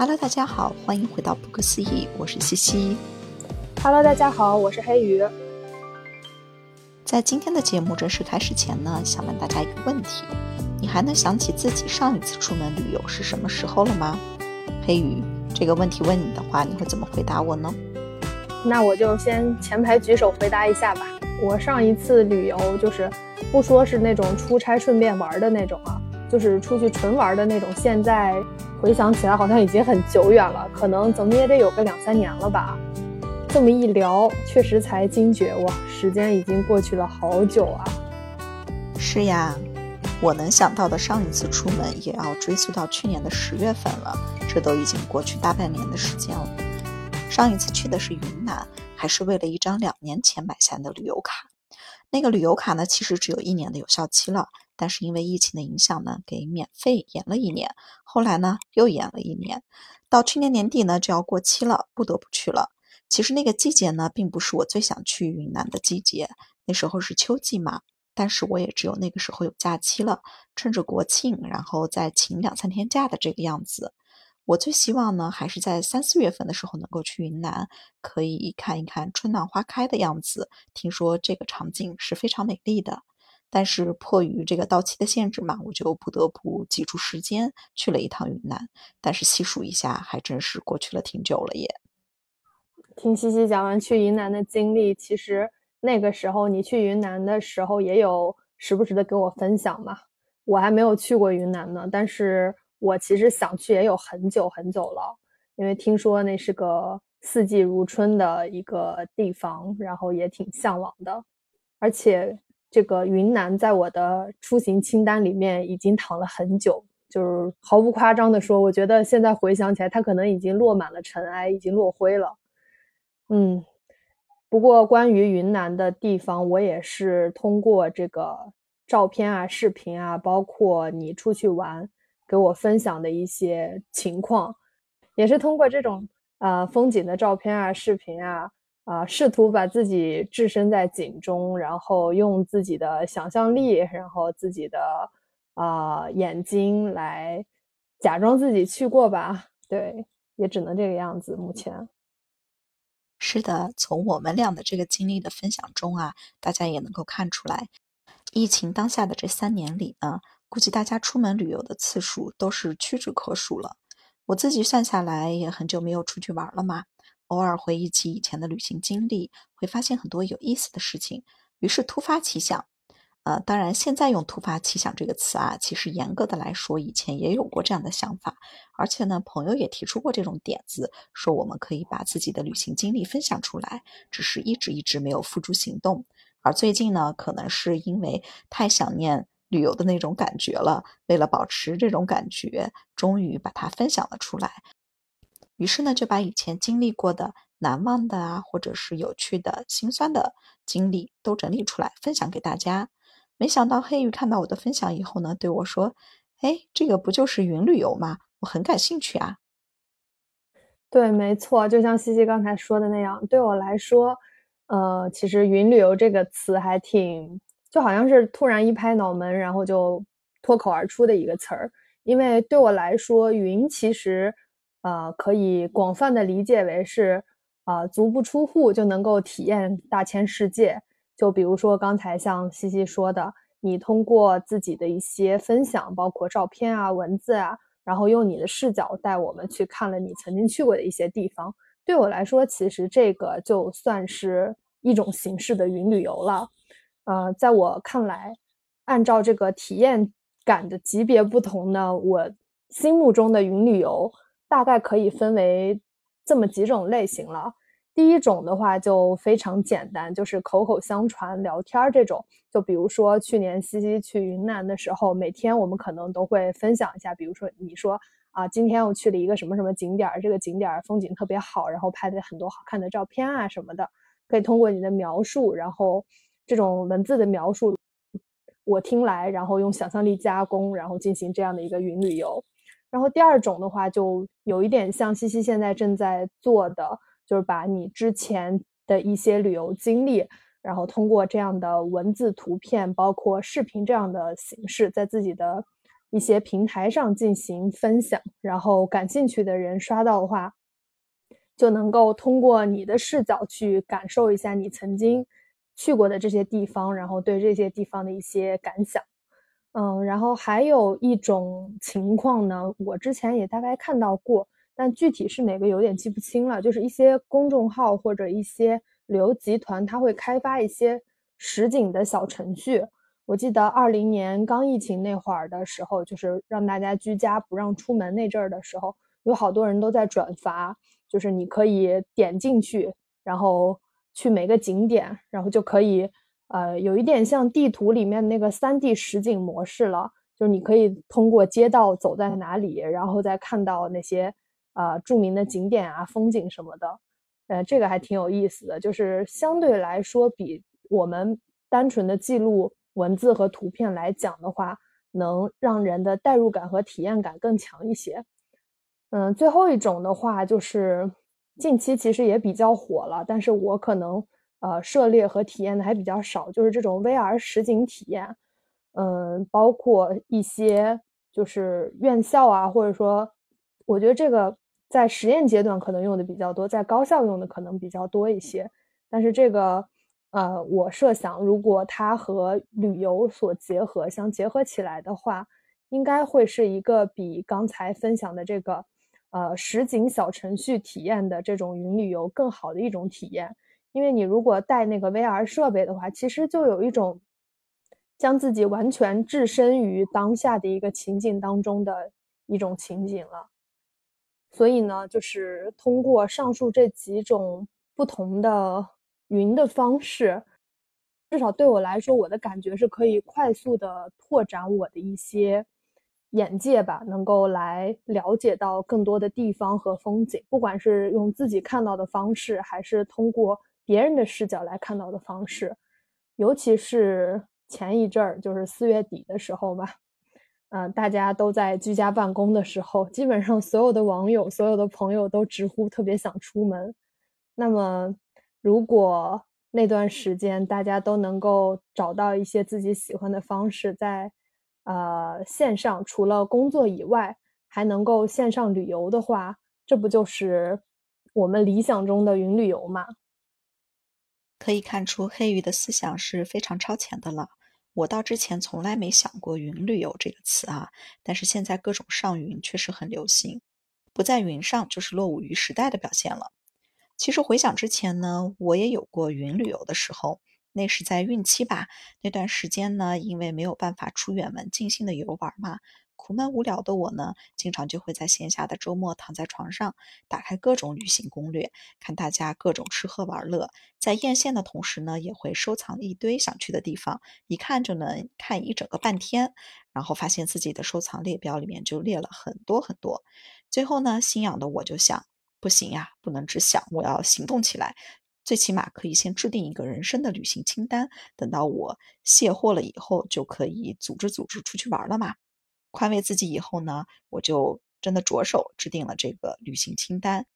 Hello，大家好，欢迎回到不可思议，我是西西。Hello，大家好，我是黑鱼。在今天的节目正式开始前呢，想问大家一个问题：你还能想起自己上一次出门旅游是什么时候了吗？黑鱼，这个问题问你的话，你会怎么回答我呢？那我就先前排举手回答一下吧。我上一次旅游就是不说是那种出差顺便玩的那种啊，就是出去纯玩的那种。现在回想起来，好像已经很久远了，可能怎么也得有个两三年了吧。这么一聊，确实才惊觉哇，时间已经过去了好久啊。是呀，我能想到的上一次出门也要追溯到去年的十月份了，这都已经过去大半年的时间了。上一次去的是云南，还是为了一张两年前买下的旅游卡。那个旅游卡呢，其实只有一年的有效期了，但是因为疫情的影响呢，给免费延了一年。后来呢，又延了一年，到去年年底呢就要过期了，不得不去了。其实那个季节呢，并不是我最想去云南的季节，那时候是秋季嘛。但是我也只有那个时候有假期了，趁着国庆，然后再请两三天假的这个样子。我最希望呢，还是在三四月份的时候能够去云南，可以看一看春暖花开的样子。听说这个场景是非常美丽的，但是迫于这个到期的限制嘛，我就不得不挤出时间去了一趟云南。但是细数一下，还真是过去了挺久了耶。听西西讲完去云南的经历，其实那个时候你去云南的时候也有时不时的给我分享嘛。我还没有去过云南呢，但是。我其实想去也有很久很久了，因为听说那是个四季如春的一个地方，然后也挺向往的。而且这个云南在我的出行清单里面已经躺了很久，就是毫不夸张的说，我觉得现在回想起来，它可能已经落满了尘埃，已经落灰了。嗯，不过关于云南的地方，我也是通过这个照片啊、视频啊，包括你出去玩。给我分享的一些情况，也是通过这种呃风景的照片啊、视频啊，啊，试图把自己置身在景中，然后用自己的想象力，然后自己的啊眼睛来假装自己去过吧。对，也只能这个样子。目前是的，从我们俩的这个经历的分享中啊，大家也能够看出来，疫情当下的这三年里呢。估计大家出门旅游的次数都是屈指可数了。我自己算下来也很久没有出去玩了嘛。偶尔回忆起以前的旅行经历，会发现很多有意思的事情，于是突发奇想。呃，当然现在用“突发奇想”这个词啊，其实严格的来说，以前也有过这样的想法。而且呢，朋友也提出过这种点子，说我们可以把自己的旅行经历分享出来，只是一直一直没有付诸行动。而最近呢，可能是因为太想念。旅游的那种感觉了，为了保持这种感觉，终于把它分享了出来。于是呢，就把以前经历过的难忘的啊，或者是有趣的、心酸的经历都整理出来，分享给大家。没想到黑鱼看到我的分享以后呢，对我说：“哎，这个不就是云旅游吗？我很感兴趣啊。”对，没错，就像西西刚才说的那样，对我来说，呃，其实“云旅游”这个词还挺。就好像是突然一拍脑门，然后就脱口而出的一个词儿。因为对我来说，云其实，呃，可以广泛的理解为是，啊，足不出户就能够体验大千世界。就比如说刚才像西西说的，你通过自己的一些分享，包括照片啊、文字啊，然后用你的视角带我们去看了你曾经去过的一些地方。对我来说，其实这个就算是一种形式的云旅游了。呃，在我看来，按照这个体验感的级别不同呢，我心目中的云旅游大概可以分为这么几种类型了。第一种的话就非常简单，就是口口相传聊天这种。就比如说去年西西去云南的时候，每天我们可能都会分享一下，比如说你说啊，今天我去了一个什么什么景点，这个景点风景特别好，然后拍的很多好看的照片啊什么的，可以通过你的描述，然后。这种文字的描述，我听来，然后用想象力加工，然后进行这样的一个云旅游。然后第二种的话，就有一点像西西现在正在做的，就是把你之前的一些旅游经历，然后通过这样的文字、图片，包括视频这样的形式，在自己的一些平台上进行分享，然后感兴趣的人刷到的话，就能够通过你的视角去感受一下你曾经去过的这些地方，然后对这些地方的一些感想。嗯，然后还有一种情况呢，我之前也大概看到过，但具体是哪个有点记不清了。就是一些公众号或者一些旅游集团，它会开发一些实景的小程序。我记得二零年刚疫情那会儿的时候，就是让大家居家不让出门那阵儿的时候，有好多人都在转发，就是你可以点进去，然后去每个景点，然后就可以。呃，有一点像地图里面那个三 D 实景模式了，就是你可以通过街道走在哪里，然后再看到那些呃著名的景点啊、风景什么的。呃，这个还挺有意思的，就是相对来说比我们单纯的记录文字和图片来讲的话，能让人的代入感和体验感更强一些。嗯，最后一种的话就是近期其实也比较火了，但是我可能。呃，涉猎和体验的还比较少，就是这种 VR 实景体验，嗯，包括一些就是院校啊，或者说，我觉得这个在实验阶段可能用的比较多，在高校用的可能比较多一些。但是这个，呃，我设想如果它和旅游所结合，相结合起来的话，应该会是一个比刚才分享的这个，呃，实景小程序体验的这种云旅游更好的一种体验。因为你如果带那个 VR 设备的话，其实就有一种将自己完全置身于当下的一个情景当中的一种情景了。所以呢，就是通过上述这几种不同的云的方式，至少对我来说，我的感觉是可以快速的拓展我的一些眼界吧，能够来了解到更多的地方和风景。不管是用自己看到的方式，还是通过。别人的视角来看到的方式，尤其是前一阵儿，就是四月底的时候吧，嗯，大家都在居家办公的时候，基本上所有的网友、所有的朋友都直呼特别想出门。那么，如果那段时间大家都能够找到一些自己喜欢的方式，在呃线上，除了工作以外，还能够线上旅游的话，这不就是我们理想中的云旅游吗？可以看出黑鱼的思想是非常超前的了。我到之前从来没想过“云旅游”这个词啊，但是现在各种上云确实很流行，不在云上就是落伍于时代的表现了。其实回想之前呢，我也有过云旅游的时候，那是在孕期吧。那段时间呢，因为没有办法出远门尽兴的游玩嘛。苦闷无聊的我呢，经常就会在闲暇的周末躺在床上，打开各种旅行攻略，看大家各种吃喝玩乐。在艳羡的同时呢，也会收藏一堆想去的地方，一看就能看一整个半天。然后发现自己的收藏列表里面就列了很多很多。最后呢，心痒的我就想，不行呀，不能只想，我要行动起来。最起码可以先制定一个人生的旅行清单，等到我卸货了以后，就可以组织组织出去玩了嘛。宽慰自己以后呢，我就真的着手制定了这个旅行清单，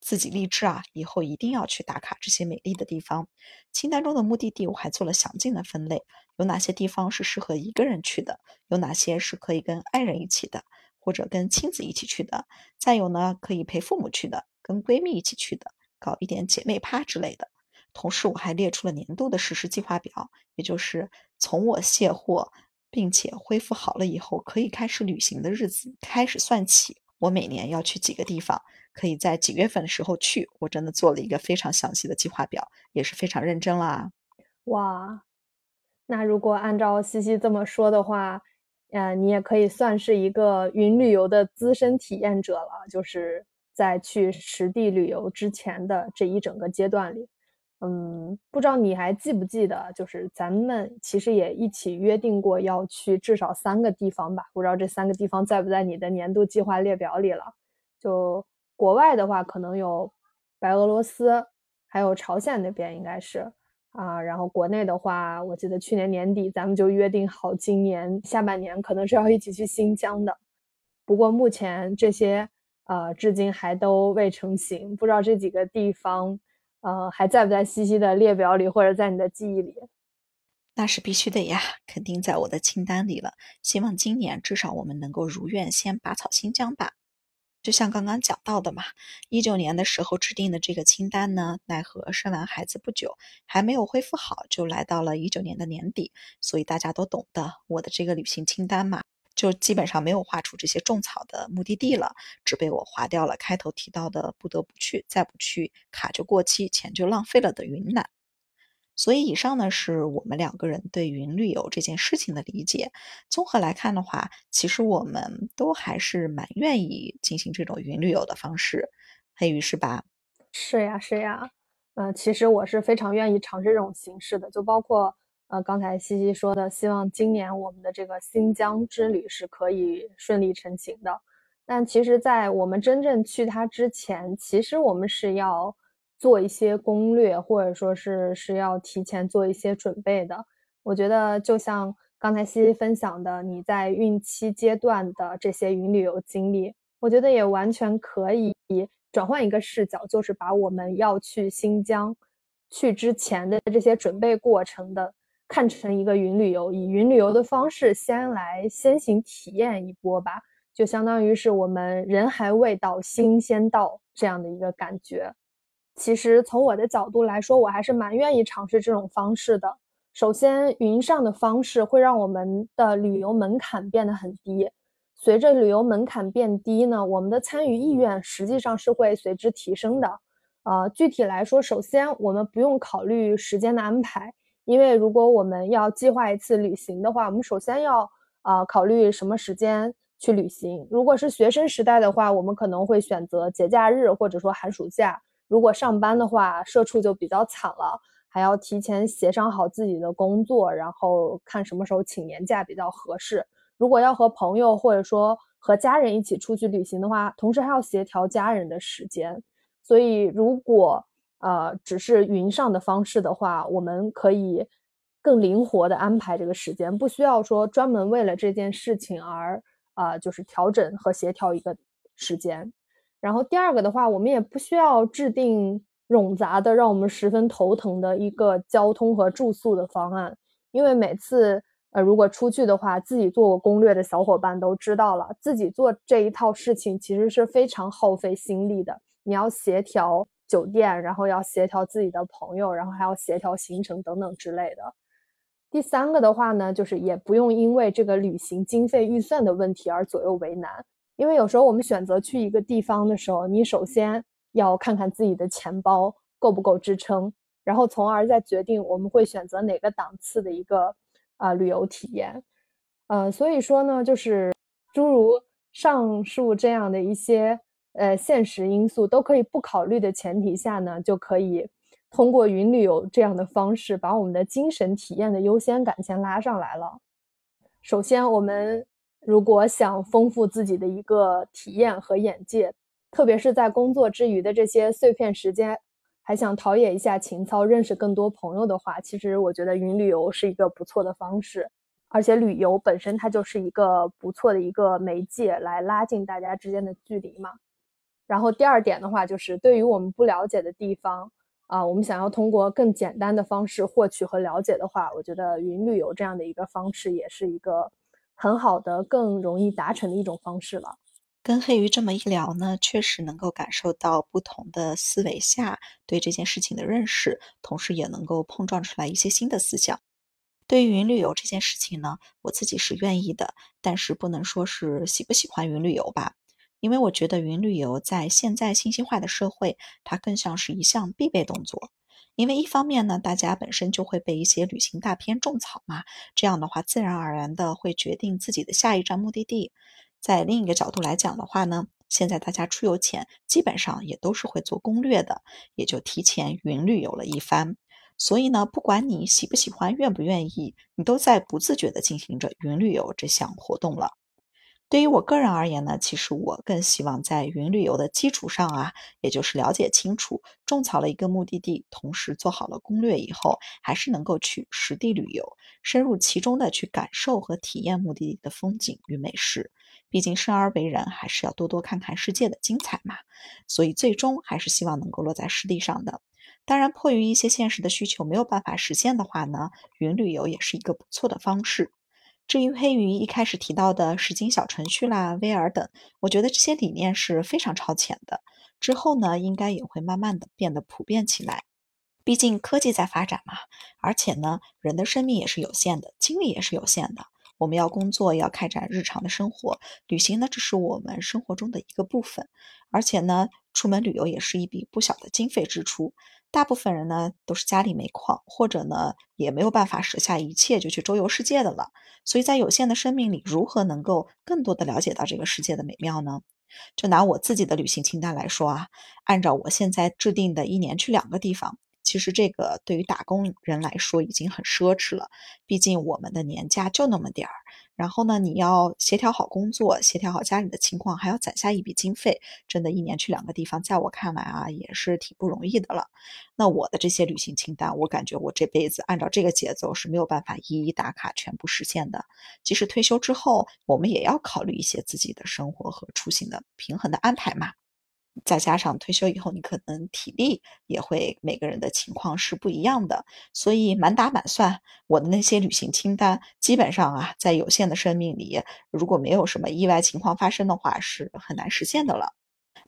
自己立志啊，以后一定要去打卡这些美丽的地方。清单中的目的地我还做了详尽的分类，有哪些地方是适合一个人去的，有哪些是可以跟爱人一起的，或者跟亲子一起去的，再有呢可以陪父母去的，跟闺蜜一起去的，搞一点姐妹趴之类的。同时我还列出了年度的实施计划表，也就是从我卸货。并且恢复好了以后，可以开始旅行的日子开始算起。我每年要去几个地方，可以在几月份的时候去。我真的做了一个非常详细的计划表，也是非常认真啦。哇，那如果按照西西这么说的话，呃，你也可以算是一个云旅游的资深体验者了。就是在去实地旅游之前的这一整个阶段里。嗯，不知道你还记不记得，就是咱们其实也一起约定过要去至少三个地方吧？不知道这三个地方在不在你的年度计划列表里了？就国外的话，可能有白俄罗斯，还有朝鲜那边应该是啊。然后国内的话，我记得去年年底咱们就约定好，今年下半年可能是要一起去新疆的。不过目前这些呃，至今还都未成型，不知道这几个地方。呃，还在不在西西的列表里，或者在你的记忆里？那是必须的呀，肯定在我的清单里了。希望今年至少我们能够如愿先拔草新疆吧。就像刚刚讲到的嘛，一九年的时候制定的这个清单呢，奈何生完孩子不久还没有恢复好，就来到了一九年的年底。所以大家都懂得，我的这个旅行清单嘛，就基本上没有画出这些种草的目的地了，只被我划掉了开头提到的不得不去，再不去卡就过期，钱就浪费了的云南。所以，以上呢是我们两个人对云旅游这件事情的理解。综合来看的话，其实我们都还是蛮愿意进行这种云旅游的方式。黑鱼是吧？是呀，是呀。呃，其实我是非常愿意尝试这种形式的，就包括呃刚才西西说的，希望今年我们的这个新疆之旅是可以顺利成行的。但其实，在我们真正去它之前，其实我们是要。做一些攻略，或者说是是要提前做一些准备的。我觉得就像刚才西西分享的，你在孕期阶段的这些云旅游经历，我觉得也完全可以转换一个视角，就是把我们要去新疆去之前的这些准备过程的看成一个云旅游，以云旅游的方式先来先行体验一波吧，就相当于是我们人还未到，心先到这样的一个感觉。其实从我的角度来说，我还是蛮愿意尝试这种方式的。首先，云上的方式会让我们的旅游门槛变得很低。随着旅游门槛变低呢，我们的参与意愿实际上是会随之提升的。呃，具体来说，首先我们不用考虑时间的安排，因为如果我们要计划一次旅行的话，我们首先要啊考虑什么时间去旅行。如果是学生时代的话，我们可能会选择节假日或者说寒暑假。如果上班的话，社畜就比较惨了，还要提前协商好自己的工作，然后看什么时候请年假比较合适。如果要和朋友或者说和家人一起出去旅行的话，同时还要协调家人的时间。所以，如果呃只是云上的方式的话，我们可以更灵活的安排这个时间，不需要说专门为了这件事情而啊就是调整和协调一个时间。然后第二个的话，我们也不需要制定冗杂的、让我们十分头疼的一个交通和住宿的方案，因为每次呃如果出去的话，自己做过攻略的小伙伴都知道了，自己做这一套事情其实是非常耗费心力的。你要协调酒店，然后要协调自己的朋友，然后还要协调行程等等之类的。第三个的话呢，就是也不用因为这个旅行经费预算的问题而左右为难。因为有时候我们选择去一个地方的时候，你首先要看看自己的钱包够不够支撑，然后从而再决定我们会选择哪个档次的一个啊旅游体验。呃，所以说呢，就是诸如上述这样的一些呃现实因素都可以不考虑的前提下呢，就可以通过云旅游这样的方式，把我们的精神体验的优先感先拉上来了。首先我们。如果想丰富自己的一个体验和眼界，特别是在工作之余的这些碎片时间，还想陶冶一下情操，认识更多朋友的话，其实我觉得云旅游是一个不错的方式。而且旅游本身它就是一个不错的一个媒介，来拉近大家之间的距离嘛。然后第二点的话，就是对于我们不了解的地方啊，我们想要通过更简单的方式获取和了解的话，我觉得云旅游这样的一个方式也是一个。很好的、更容易达成的一种方式了。跟黑鱼这么一聊呢，确实能够感受到不同的思维下对这件事情的认识，同时也能够碰撞出来一些新的思想。对于云旅游这件事情呢，我自己是愿意的，但是不能说是喜不喜欢云旅游吧，因为我觉得云旅游在现在信息化的社会，它更像是一项必备动作。因为一方面呢，大家本身就会被一些旅行大片种草嘛，这样的话自然而然的会决定自己的下一站目的地。在另一个角度来讲的话呢，现在大家出游前基本上也都是会做攻略的，也就提前云旅游了一番。所以呢，不管你喜不喜欢、愿不愿意，你都在不自觉的进行着云旅游这项活动了。对于我个人而言呢，其实我更希望在云旅游的基础上啊，也就是了解清楚、种草了一个目的地，同时做好了攻略以后，还是能够去实地旅游，深入其中的去感受和体验目的地的风景与美食。毕竟生而为人，还是要多多看看世界的精彩嘛。所以最终还是希望能够落在实地上的。当然，迫于一些现实的需求没有办法实现的话呢，云旅游也是一个不错的方式。至于黑鱼一开始提到的实景小程序啦、VR 等，我觉得这些理念是非常超前的。之后呢，应该也会慢慢的变得普遍起来。毕竟科技在发展嘛，而且呢，人的生命也是有限的，精力也是有限的。我们要工作，要开展日常的生活，旅行呢，只是我们生活中的一个部分。而且呢，出门旅游也是一笔不小的经费支出。大部分人呢，都是家里没矿，或者呢，也没有办法舍下一切就去周游世界的了。所以在有限的生命里，如何能够更多的了解到这个世界的美妙呢？就拿我自己的旅行清单来说啊，按照我现在制定的一年去两个地方。其实这个对于打工人来说已经很奢侈了，毕竟我们的年假就那么点儿。然后呢，你要协调好工作，协调好家里的情况，还要攒下一笔经费，真的，一年去两个地方，在我看来啊，也是挺不容易的了。那我的这些旅行清单，我感觉我这辈子按照这个节奏是没有办法一一打卡全部实现的。即使退休之后，我们也要考虑一些自己的生活和出行的平衡的安排嘛。再加上退休以后，你可能体力也会每个人的情况是不一样的，所以满打满算，我的那些旅行清单基本上啊，在有限的生命里，如果没有什么意外情况发生的话，是很难实现的了。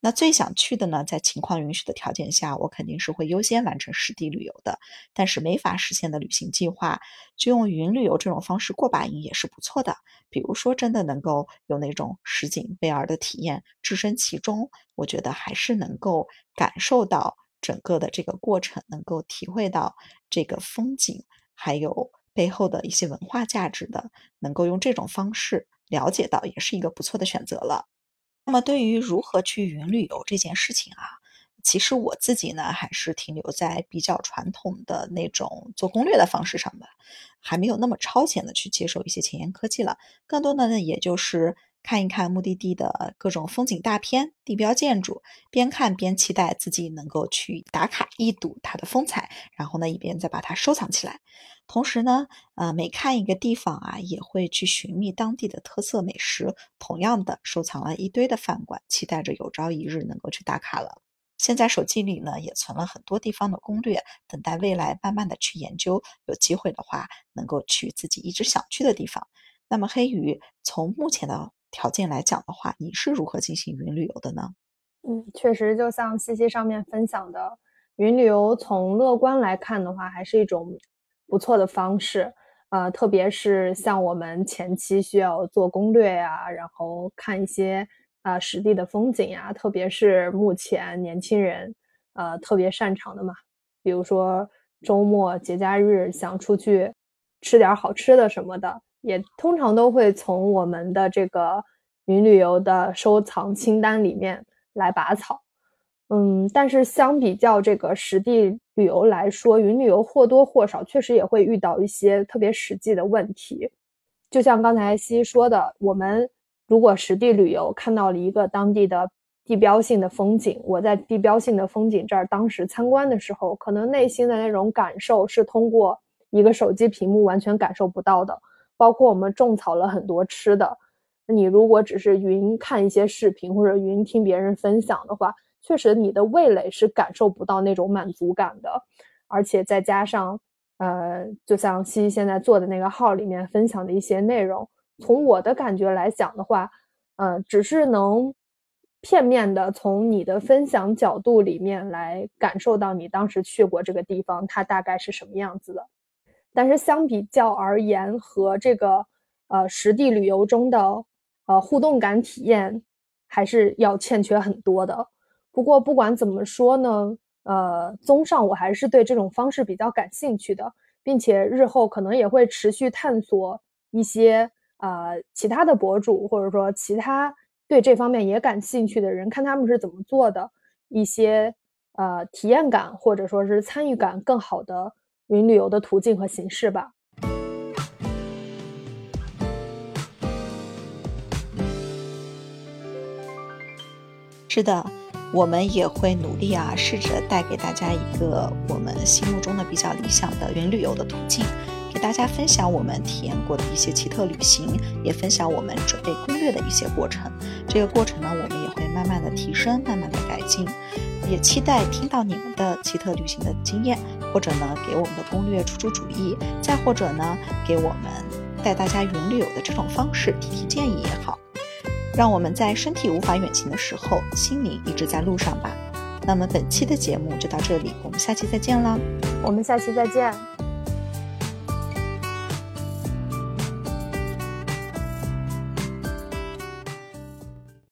那最想去的呢，在情况允许的条件下，我肯定是会优先完成实地旅游的。但是没法实现的旅行计划，就用云旅游这种方式过把瘾也是不错的。比如说，真的能够有那种实景 VR 的体验，置身其中，我觉得还是能够感受到整个的这个过程，能够体会到这个风景，还有背后的一些文化价值的，能够用这种方式了解到，也是一个不错的选择了。那么，对于如何去云旅游这件事情啊，其实我自己呢，还是停留在比较传统的那种做攻略的方式上的，还没有那么超前的去接受一些前沿科技了。更多的呢，也就是看一看目的地的各种风景大片、地标建筑，边看边期待自己能够去打卡一睹它的风采，然后呢，一边再把它收藏起来。同时呢，呃，每看一个地方啊，也会去寻觅当地的特色美食。同样的，收藏了一堆的饭馆，期待着有朝一日能够去打卡了。现在手机里呢，也存了很多地方的攻略，等待未来慢慢的去研究。有机会的话，能够去自己一直想去的地方。那么，黑鱼从目前的条件来讲的话，你是如何进行云旅游的呢？嗯，确实，就像西西上面分享的，云旅游从乐观来看的话，还是一种。不错的方式，呃，特别是像我们前期需要做攻略呀，然后看一些啊实地的风景呀，特别是目前年轻人呃特别擅长的嘛，比如说周末节假日想出去吃点好吃的什么的，也通常都会从我们的这个云旅游的收藏清单里面来拔草。嗯，但是相比较这个实地旅游来说，云旅游或多或少确实也会遇到一些特别实际的问题。就像刚才西说的，我们如果实地旅游看到了一个当地的地标性的风景，我在地标性的风景这儿当时参观的时候，可能内心的那种感受是通过一个手机屏幕完全感受不到的。包括我们种草了很多吃的，你如果只是云看一些视频或者云听别人分享的话。确实，你的味蕾是感受不到那种满足感的，而且再加上，呃，就像西西现在做的那个号里面分享的一些内容，从我的感觉来讲的话，呃，只是能片面的从你的分享角度里面来感受到你当时去过这个地方，它大概是什么样子的。但是相比较而言，和这个呃实地旅游中的呃互动感体验，还是要欠缺很多的。不过不管怎么说呢，呃，综上我还是对这种方式比较感兴趣的，并且日后可能也会持续探索一些呃其他的博主，或者说其他对这方面也感兴趣的人，看他们是怎么做的，一些呃体验感或者说是参与感更好的云旅游的途径和形式吧。是的。我们也会努力啊，试着带给大家一个我们心目中的比较理想的云旅游的途径，给大家分享我们体验过的一些奇特旅行，也分享我们准备攻略的一些过程。这个过程呢，我们也会慢慢的提升，慢慢的改进。也期待听到你们的奇特旅行的经验，或者呢给我们的攻略出出主意，再或者呢给我们带大家云旅游的这种方式提提建议也好，让我们在身体无法远行的时候，心灵一直在路上吧。那么本期的节目就到这里，我们下期再见啦！我们下期再见。